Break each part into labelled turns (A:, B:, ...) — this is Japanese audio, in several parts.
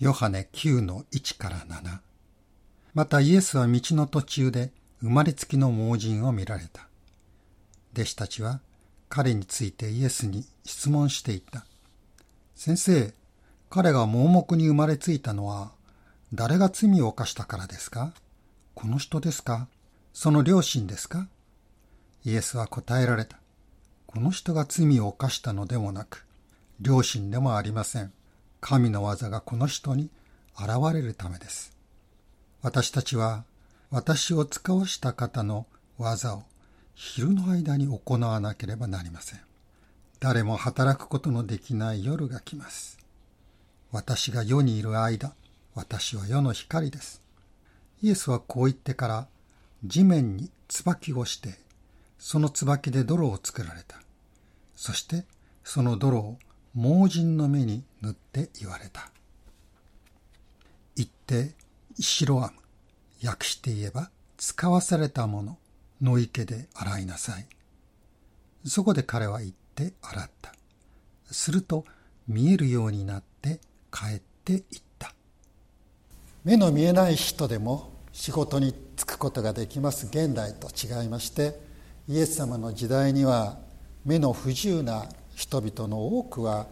A: ヨハネ9の1から7。またイエスは道の途中で生まれつきの盲人を見られた。弟子たちは彼についてイエスに質問していった。先生、彼が盲目に生まれついたのは誰が罪を犯したからですか？この人ですか？その両親ですか？イエスは答えられた。この人が罪を犯したのでもなく、両親でもありません。神の技がこの人に現れるためです。私たちは私を使わした方の技を昼の間に行わなければなりません。誰も働くことのできない夜が来ます。私が世にいる間、私は世の光です。イエスはこう言ってから地面に椿をしてその椿で泥を作られた。そしてその泥を盲人の目に塗って言われた。言って白アム、訳して言えば使わされたものの池で洗いなさい。そこで彼は言って洗った。すると見えるようになって帰っていった。目の見えない人でも仕事に就くことができます現代と違いましてイエス様の時代には目の不自由な人々の多くは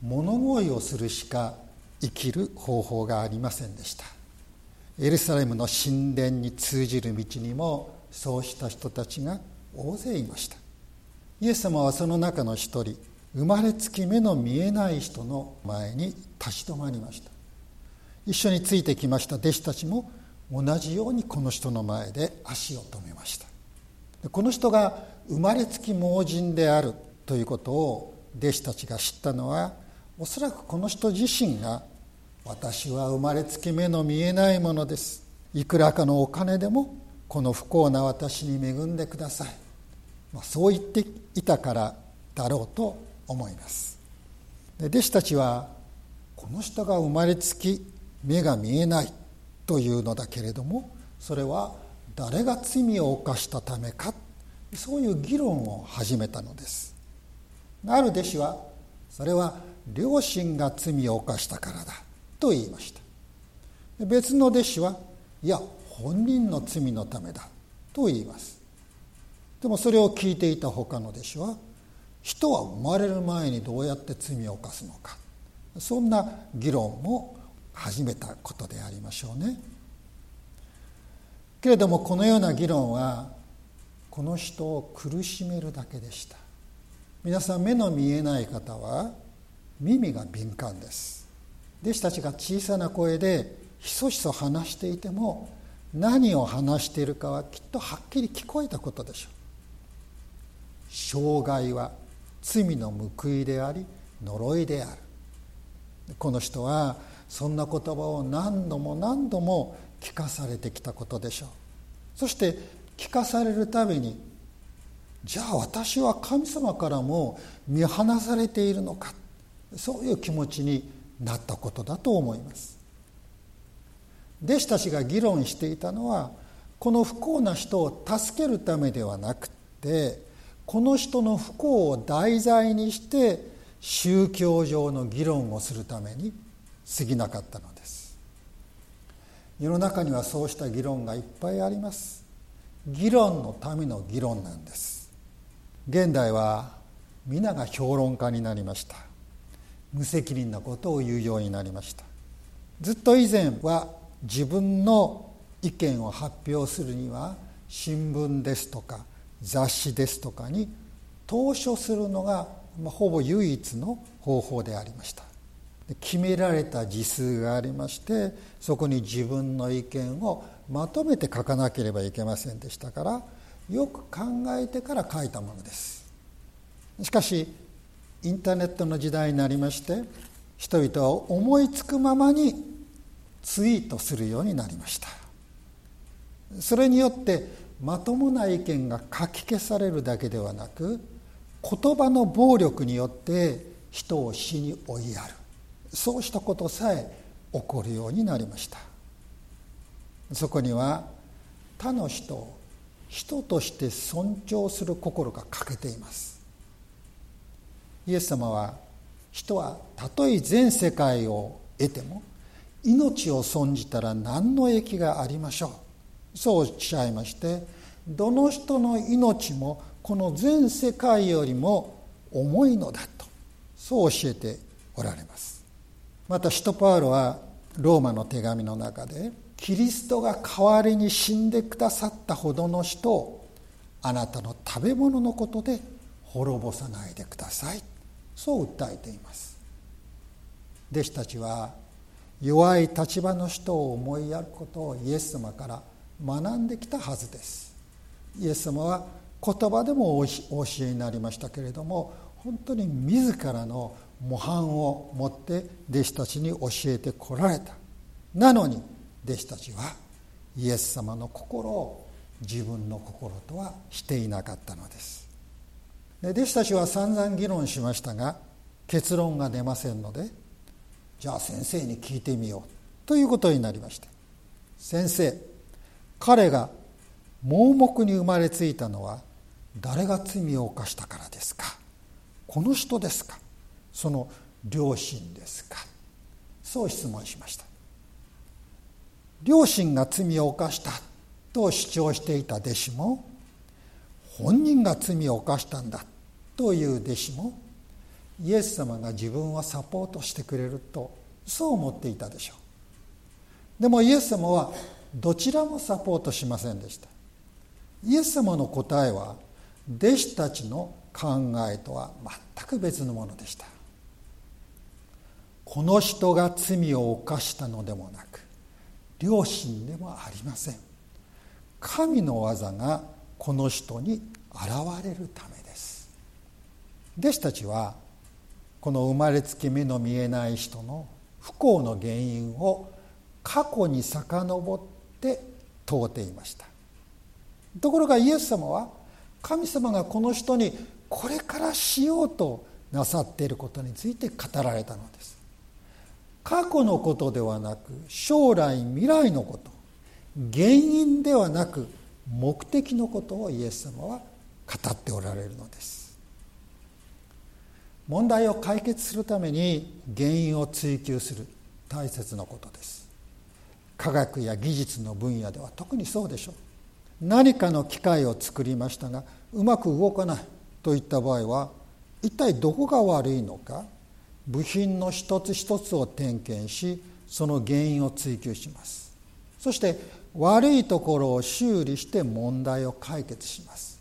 A: 物乞いをするしか生きる方法がありませんでした。エルサレムの神殿に通じる道にもそうした人たちが大勢いました。イエス様はその中の一人生まれつき目の見えない人の前に立ち止まりました。一緒についてきました弟子たちも同じようにこの人の前で足を止めました。この人が生まれつき盲人であるということを弟子たちが知ったのはおそらくこの人自身が私は生まれつき目の見えないものです。いくらかのお金でもこの不幸な私に恵んでください、まあ、そう言っていたからだろうと思います。で弟子たちはこの人が生まれつき目が見えないというのだけれどもそれは誰が罪を犯したためかそういう議論を始めたのです。ある弟子はそれは両親が罪を犯したからだと言いました。別の弟子はいや本人の罪のためだと言います。でもそれを聞いていた他の弟子は人は生まれる前にどうやって罪を犯すのか。そんな議論も始めたことでありましょうね。けれどもこのような議論はこの人を苦しめるだけでした。皆さん目の見えない方は耳が敏感です。弟子たちが小さな声でひそひそ話していても何を話しているかはきっとはっきり聞こえたことでしょう。障害は罪の報いであり呪いである。この人はそんな言葉を何度も何度も聞かされてきたことでしょう。そして聞かされるたびにじゃあ私は神様からも見放されているのか。そういう気持ちになったことだと思います。弟子たちが議論していたのはこの不幸な人を助けるためではなくてこの人の不幸を題材にして宗教上の議論をするために過ぎなかったのです。世の中にはそうした議論がいっぱいあります。議論のための議論なんです。現代は皆が評論家になりました。無責任なことを言うようになりました。ずっと以前は自分の意見を発表するには新聞ですとか雑誌ですとかに投書するのがほぼ唯一の方法でありました。決められた字数がありましてそこに自分の意見をまとめて書かなければいけませんでしたからよく考えてから書いたものです。しかしインターネットの時代になりまして人々は思いつくままにツイートするようになりました。それによってまともな意見が書き消されるだけではなく言葉の暴力によって人を死に追いやる。そうしたことさえ起こるようになりました。そこには他の人を人として尊重する心が欠けています。イエス様は人はたとえ全世界を得ても命を損じたら何の益がありましょう。そうおっしゃいましてどの人の命もこの全世界よりも重いのだとそう教えておられます。また使徒パウロはローマの手紙の中でキリストが代わりに死んでくださったほどの人をあなたの食べ物のことで滅ぼさないでください。そう訴えています。弟子たちは弱い立場の人を思いやることをイエス様から学んできたはずです。イエス様は言葉でもお教えになりましたけれども本当に自らの模範を持って弟子たちに教えてこられた。なのに弟子たちはイエス様の心を自分の心とはしていなかったのです。弟子たちは散々議論しましたが結論が出ませんのでじゃあ先生に聞いてみようということになりました先生彼が盲目に生まれついたのは誰が罪を犯したからですか？この人ですか？その両親ですか？そう質問しました。両親が罪を犯したと主張していた弟子も本人が罪を犯したんだという弟子もイエス様が自分をサポートしてくれるとそう思っていたでしょう。でもイエス様はどちらもサポートしませんでした。イエス様の答えは弟子たちの考えとは全く別のものでした。この人が罪を犯したのでもなく両親でもありません。神の技がこの人に現れるためです。弟子たちはこの生まれつき目の見えない人の不幸の原因を過去に遡って問うていました。ところがイエス様は神様がこの人にこれからしようとなさっていることについて語られたのです。過去のことではなく将来未来のこと原因ではなく目的のことをイエス様は語っておられるのです。問題を解決するために原因を追求する大切なことです。科学や技術の分野では特にそうでしょう。何かの機械を作りましたがうまく動かないといった場合は一体どこが悪いのか部品の一つ一つを点検しその原因を追求します。そして悪いところを修理して問題を解決します。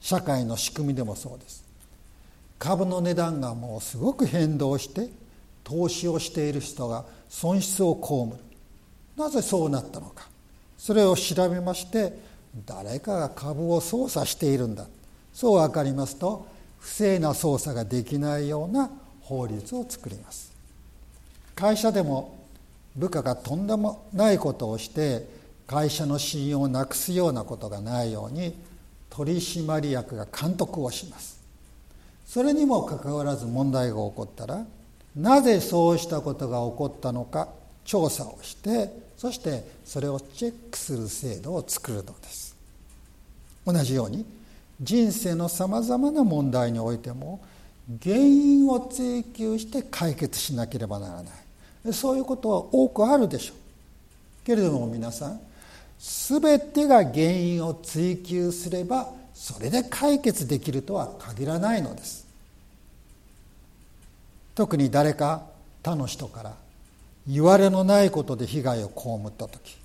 A: 社会の仕組みでもそうです。株の値段がもうすごく変動して投資をしている人が損失を被る。なぜそうなったのか。それを調べまして誰かが株を操作しているんだ。そう分かりますと不正な操作ができないような法律を作ります。会社でも部下がとんでもないことをして会社の信用をなくすようなことがないように取締役が監督をします。それにもかかわらず問題が起こったらなぜそうしたことが起こったのか調査をしてそしてそれをチェックする制度を作るのです。同じように人生のさまざまな問題においても原因を追求して解決しなければならない。そういうことは多くあるでしょう。けれども皆さん全てが原因を追求すればそれで解決できるとは限らないのです。特に誰か他の人から言われのないことで被害を被った時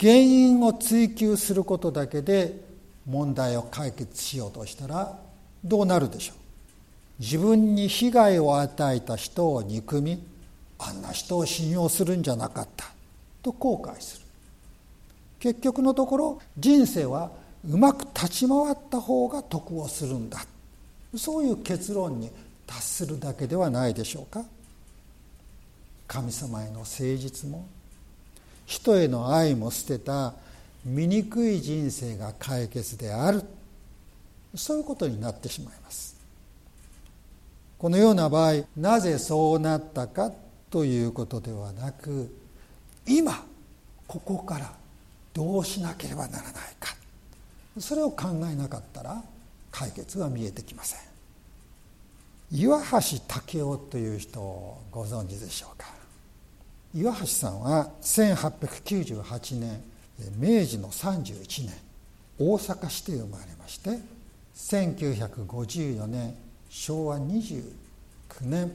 A: 原因を追求することだけで問題を解決しようとしたらどうなるでしょう。自分に被害を与えた人を憎みあんな人を信用するんじゃなかった。と後悔する。結局のところ人生はうまく立ち回った方が得をするんだ。そういう結論に達するだけではないでしょうか。神様への誠実も人への愛も捨てた醜い人生が解決である。そういうことになってしまいます。このような場合なぜそうなったかということではなく今ここからどうしなければならないか。それを考えなかったら解決は見えてきません。岩橋武雄という人をご存知でしょうか。岩橋さんは1898年明治の31年大阪市で生まれまして1954年昭和29年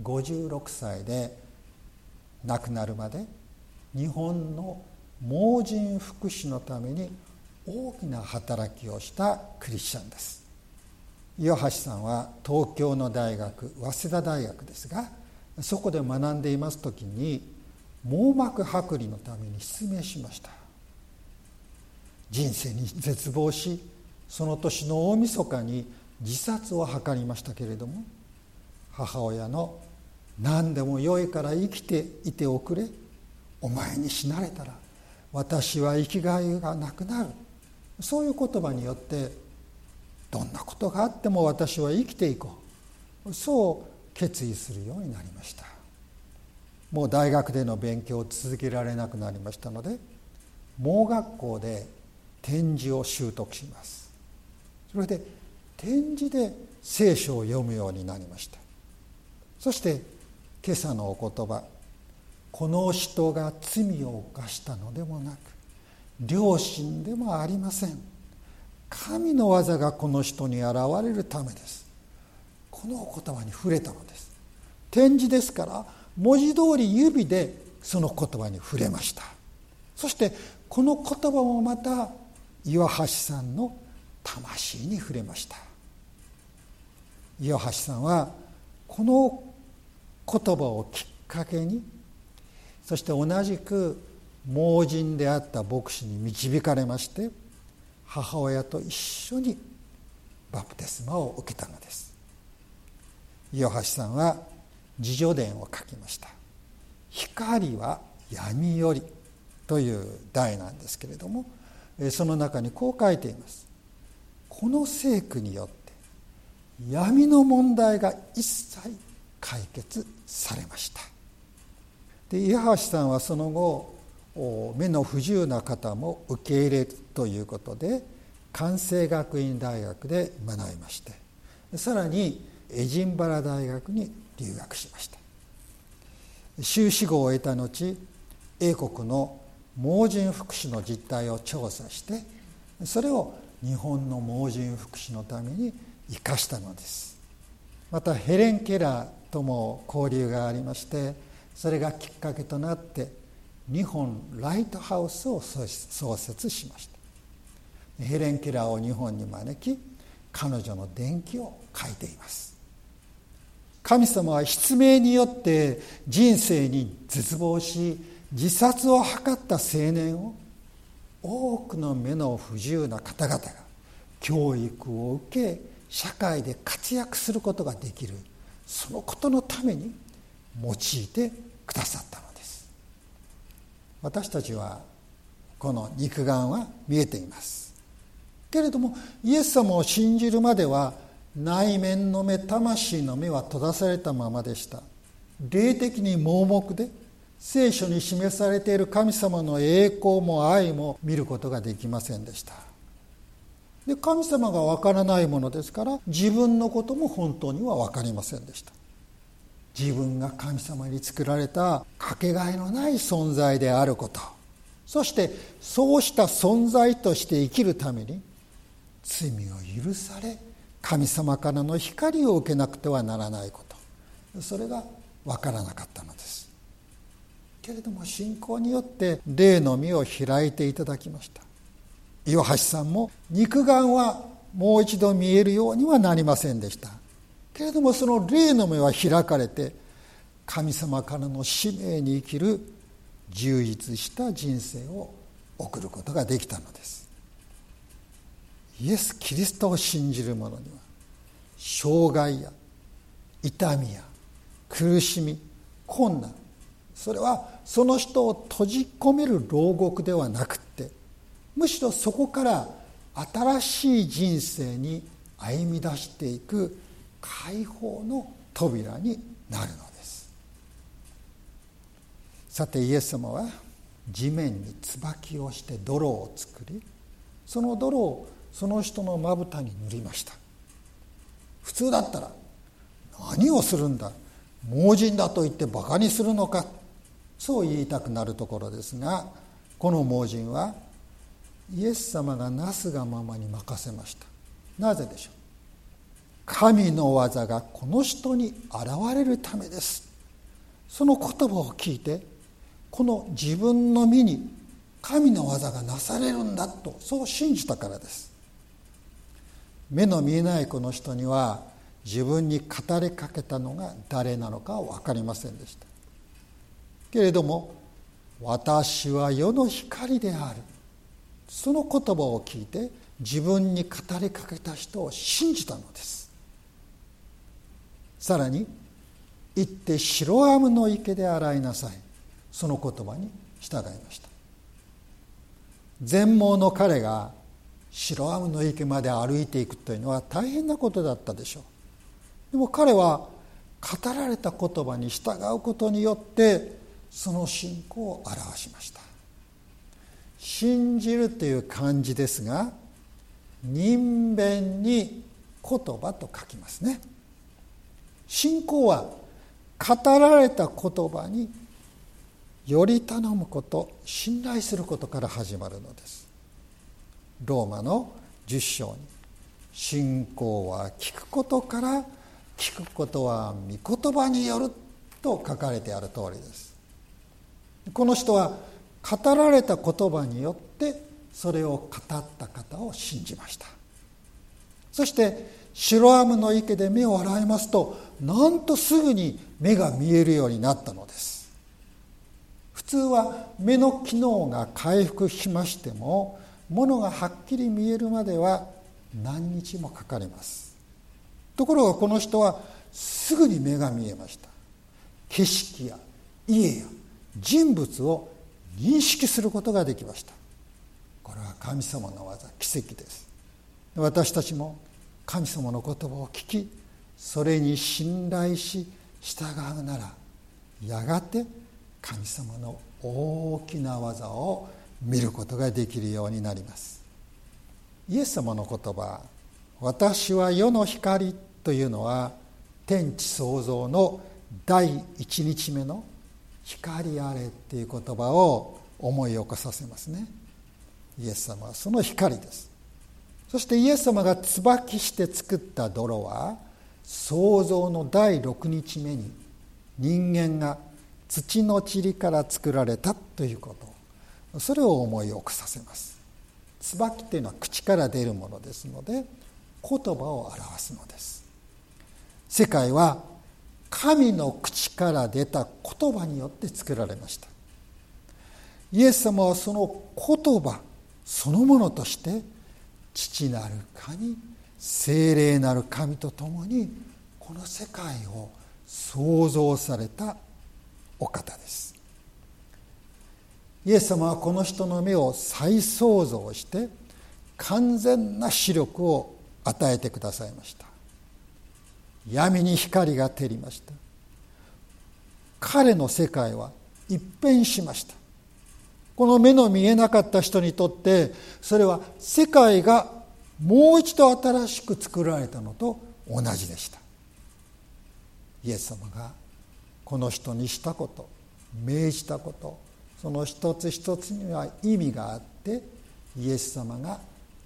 A: 56歳で亡くなるまで日本の盲人福祉のために大きな働きをしたクリスチャンです。岩橋さんは東京の大学早稲田大学ですがそこで学んでいます時に網膜剥離のために失明しました。人生に絶望しその年の大晦日に自殺を図りましたけれども母親の「何でもよいから生きていておくれお前に死なれたら私は生きがいがなくなる」そういう言葉によってどんなことがあっても私は生きていこう。そう決意するようになりました。もう大学での勉強を続けられなくなりましたので盲学校で展示を習得します。それで展示で聖書を読むようになりました。そして今朝のお言葉この人が罪を犯したのでもなく良心でもありません。神の技がこの人に現れるためです。このお言葉に触れたのです。展示ですから文字通り指でその言葉に触れました。そしてこの言葉もまた岩橋さんの魂に触れました。岩橋さんはこの言葉をきっかけにそして同じく盲人であった牧師に導かれまして母親と一緒にバプテスマを受けたのです。岩橋さんは自叙伝を書きました「光は闇より」という題なんですけれどもその中にこう書いています。この聖句によっ闇の問題が一切解決されました。で岩橋さんはその後目の不自由な方も受け入れるということで関西学院大学で学びましてさらにエジンバラ大学に留学しました。修士号を得た後英国の盲人福祉の実態を調査してそれを日本の盲人福祉のために生かしたのです。またヘレン・ケラーとも交流がありましてそれがきっかけとなって日本ライトハウスを創設しました。ヘレン・ケラーを日本に招き彼女の伝記を書いています。神様は失明によって人生に絶望し自殺を図った青年を多くの目の不自由な方々が教育を受け社会で活躍することができるそのことのために用いてくださったのです。私たちはこの肉眼は見えています。けれどもイエス様を信じるまでは内面の目魂の目は閉ざされたままでした。霊的に盲目で聖書に示されている神様の栄光も愛も見ることができませんでした。で神様がわからないものですから自分のことも本当には分かりませんでした。自分が神様に作られたかけがえのない存在であること。そしてそうした存在として生きるために罪を許され神様からの光を受けなくてはならないこと。それが分からなかったのです。けれども信仰によって霊の実を開いていただきました。岩橋さんも肉眼はもう一度見えるようにはなりませんでした。けれどもその霊の目は開かれて神様からの使命に生きる充実した人生を送ることができたのです。イエス・キリストを信じる者には障害や痛みや苦しみ困難それはその人を閉じ込める牢獄ではなくってむしろそこから新しい人生に歩み出していく解放の扉になるのです。さてイエス様は地面に椿をして泥を作りその泥をその人のまぶたに塗りました。普通だったら何をするんだ盲人だと言ってバカにするのかそう言いたくなるところですがこの盲人はイエス様がなすがままに任せました。なぜでしょう？神の技がこの人に現れるためです。その言葉を聞いてこの自分の身に神の技がなされるんだとそう信じたからです。目の見えないこの人には自分に語りかけたのが誰なのかは分かりませんでした。けれども私は世の光である。その言葉を聞いて自分に語りかけた人を信じたのです。さらに行って白アムの池で洗いなさい。その言葉に従いました。全盲の彼が白アムの池まで歩いていくというのは大変なことだったでしょう。でも彼は語られた言葉に従うことによってその信仰を表しました。信じるという漢字ですが人弁に言葉と書きますね。信仰は語られた言葉により頼むこと信頼することから始まるのです。ローマの10章に信仰は聞くことから聞くことは御言葉によると書かれてある通りです。この人は語られた言葉によってそれを語った方を信じました。そして白アムの池で目を洗いますとなんとすぐに目が見えるようになったのです。普通は目の機能が回復しましてもものがはっきり見えるまでは何日もかかります。ところがこの人はすぐに目が見えました。景色や家や人物を認識することができました。これは神様の技奇跡です。私たちも神様の言葉を聞きそれに信頼し従うならやがて神様の大きな技を見ることができるようになります。イエス様の言葉「私は世の光」というのは天地創造の第一日目の「光あれ」っていう言葉を思い起こさせますね。イエス様はその光です。そしてイエス様が椿して作った泥は創造の第6日目に人間が土の塵から作られたということ。それを思い起こさせます。椿っていうのは口から出るものですので言葉を表すのです。世界は神の口から出た言葉によって作られました。イエス様はその言葉そのものとして父なる神精霊なる神と共にこの世界を創造されたお方です。イエス様はこの人の目を再創造して完全な視力を与えてくださいました。闇に光が照りました。彼の世界は一変しました。この目の見えなかった人にとってそれは世界がもう一度新しく作られたのと同じでした。イエス様がこの人にしたこと命じたことその一つ一つには意味があってイエス様が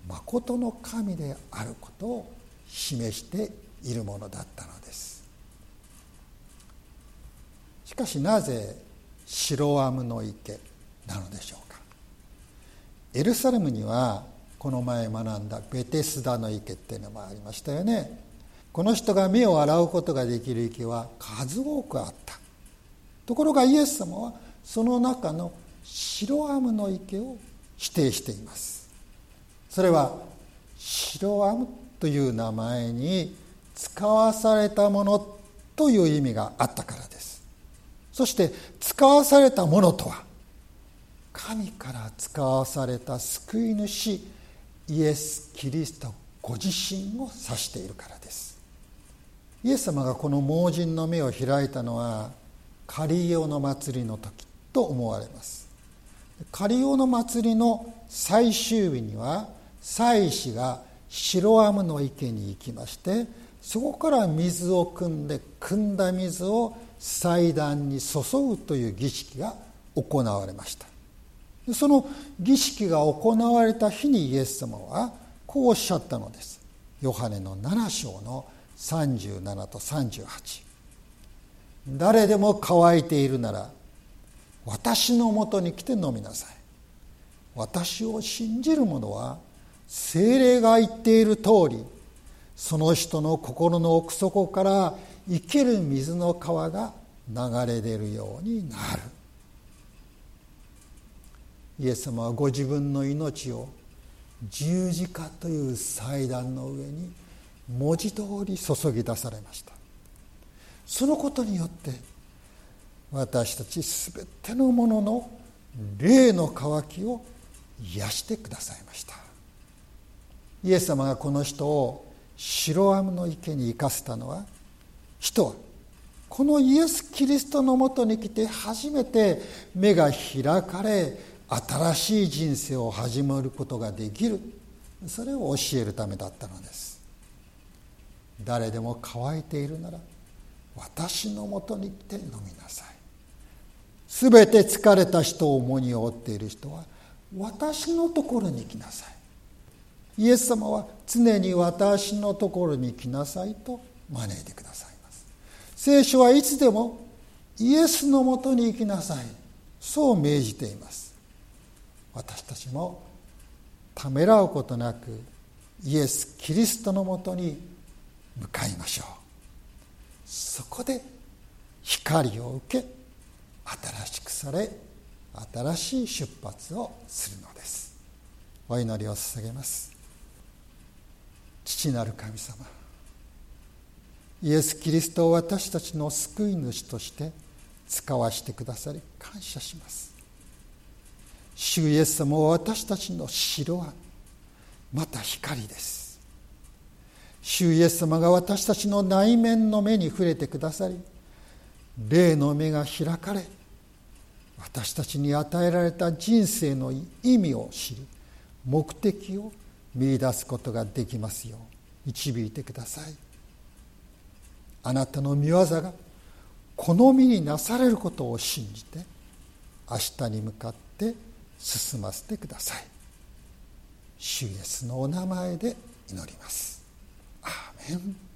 A: まことの神であることを示しているものだったのです。しかしなぜ白アムの池なのでしょうか。エルサレムにはこの前学んだベテスダの池っていうのもありましたよね。この人が目を洗うことができる池は数多くあった。ところがイエス様はその中の白アムの池を否定しています。それは白アムという名前に使わされたものという意味があったからです。そして使わされたものとは神から使わされた救い主イエス・キリストご自身を指しているからです。イエス様がこの盲人の目を開いたのはカリオの祭りの時と思われます。カリオの祭りの最終日には祭司が白アムの池に行きましてそこから水を汲んで汲んだ水を祭壇に注ぐという儀式が行われました。その儀式が行われた日にイエス様はこうおっしゃったのです。ヨハネの7章の37と38誰でも乾いているなら私のもとに来て飲みなさい。私を信じる者は精霊が言っている通りその人の心の奥底から生ける水の川が流れ出るようになる。イエス様はご自分の命を十字架という祭壇の上に文字通り注ぎ出されました。そのことによって私たち全てのものの霊の渇きを癒してくださいました。イエス様がこの人を白アムの池に生かせたのは人は。このイエス・キリストのもとに来て初めて目が開かれ新しい人生を始めることができる。それを教えるためだったのです。誰でも乾いているなら私のもとに来て飲みなさい。すべて疲れた人を重荷を負っている人は私のところに来なさい。イエス様は常に私のところに来なさいと招いてくださいます聖書はいつでもイエスのもとに行きなさい。そう命じています私たちもためらうことなくイエス・キリストのもとに向かいましょう。そこで光を受け新しくされ新しい出発をするのです。お祈りを捧げます。父なる神様。イエス・キリストを私たちの救い主として使わしてくださり感謝します。主イエス様は私たちの白はまた光です。主イエス様が私たちの内面の目に触れてくださり霊の目が開かれ私たちに与えられた人生の意味を知り目的を見いだすことができますよう導いてください。あなたの御業が好みになされることを信じて明日に向かって進ませてください。主イエスのお名前で祈ります。アーメン。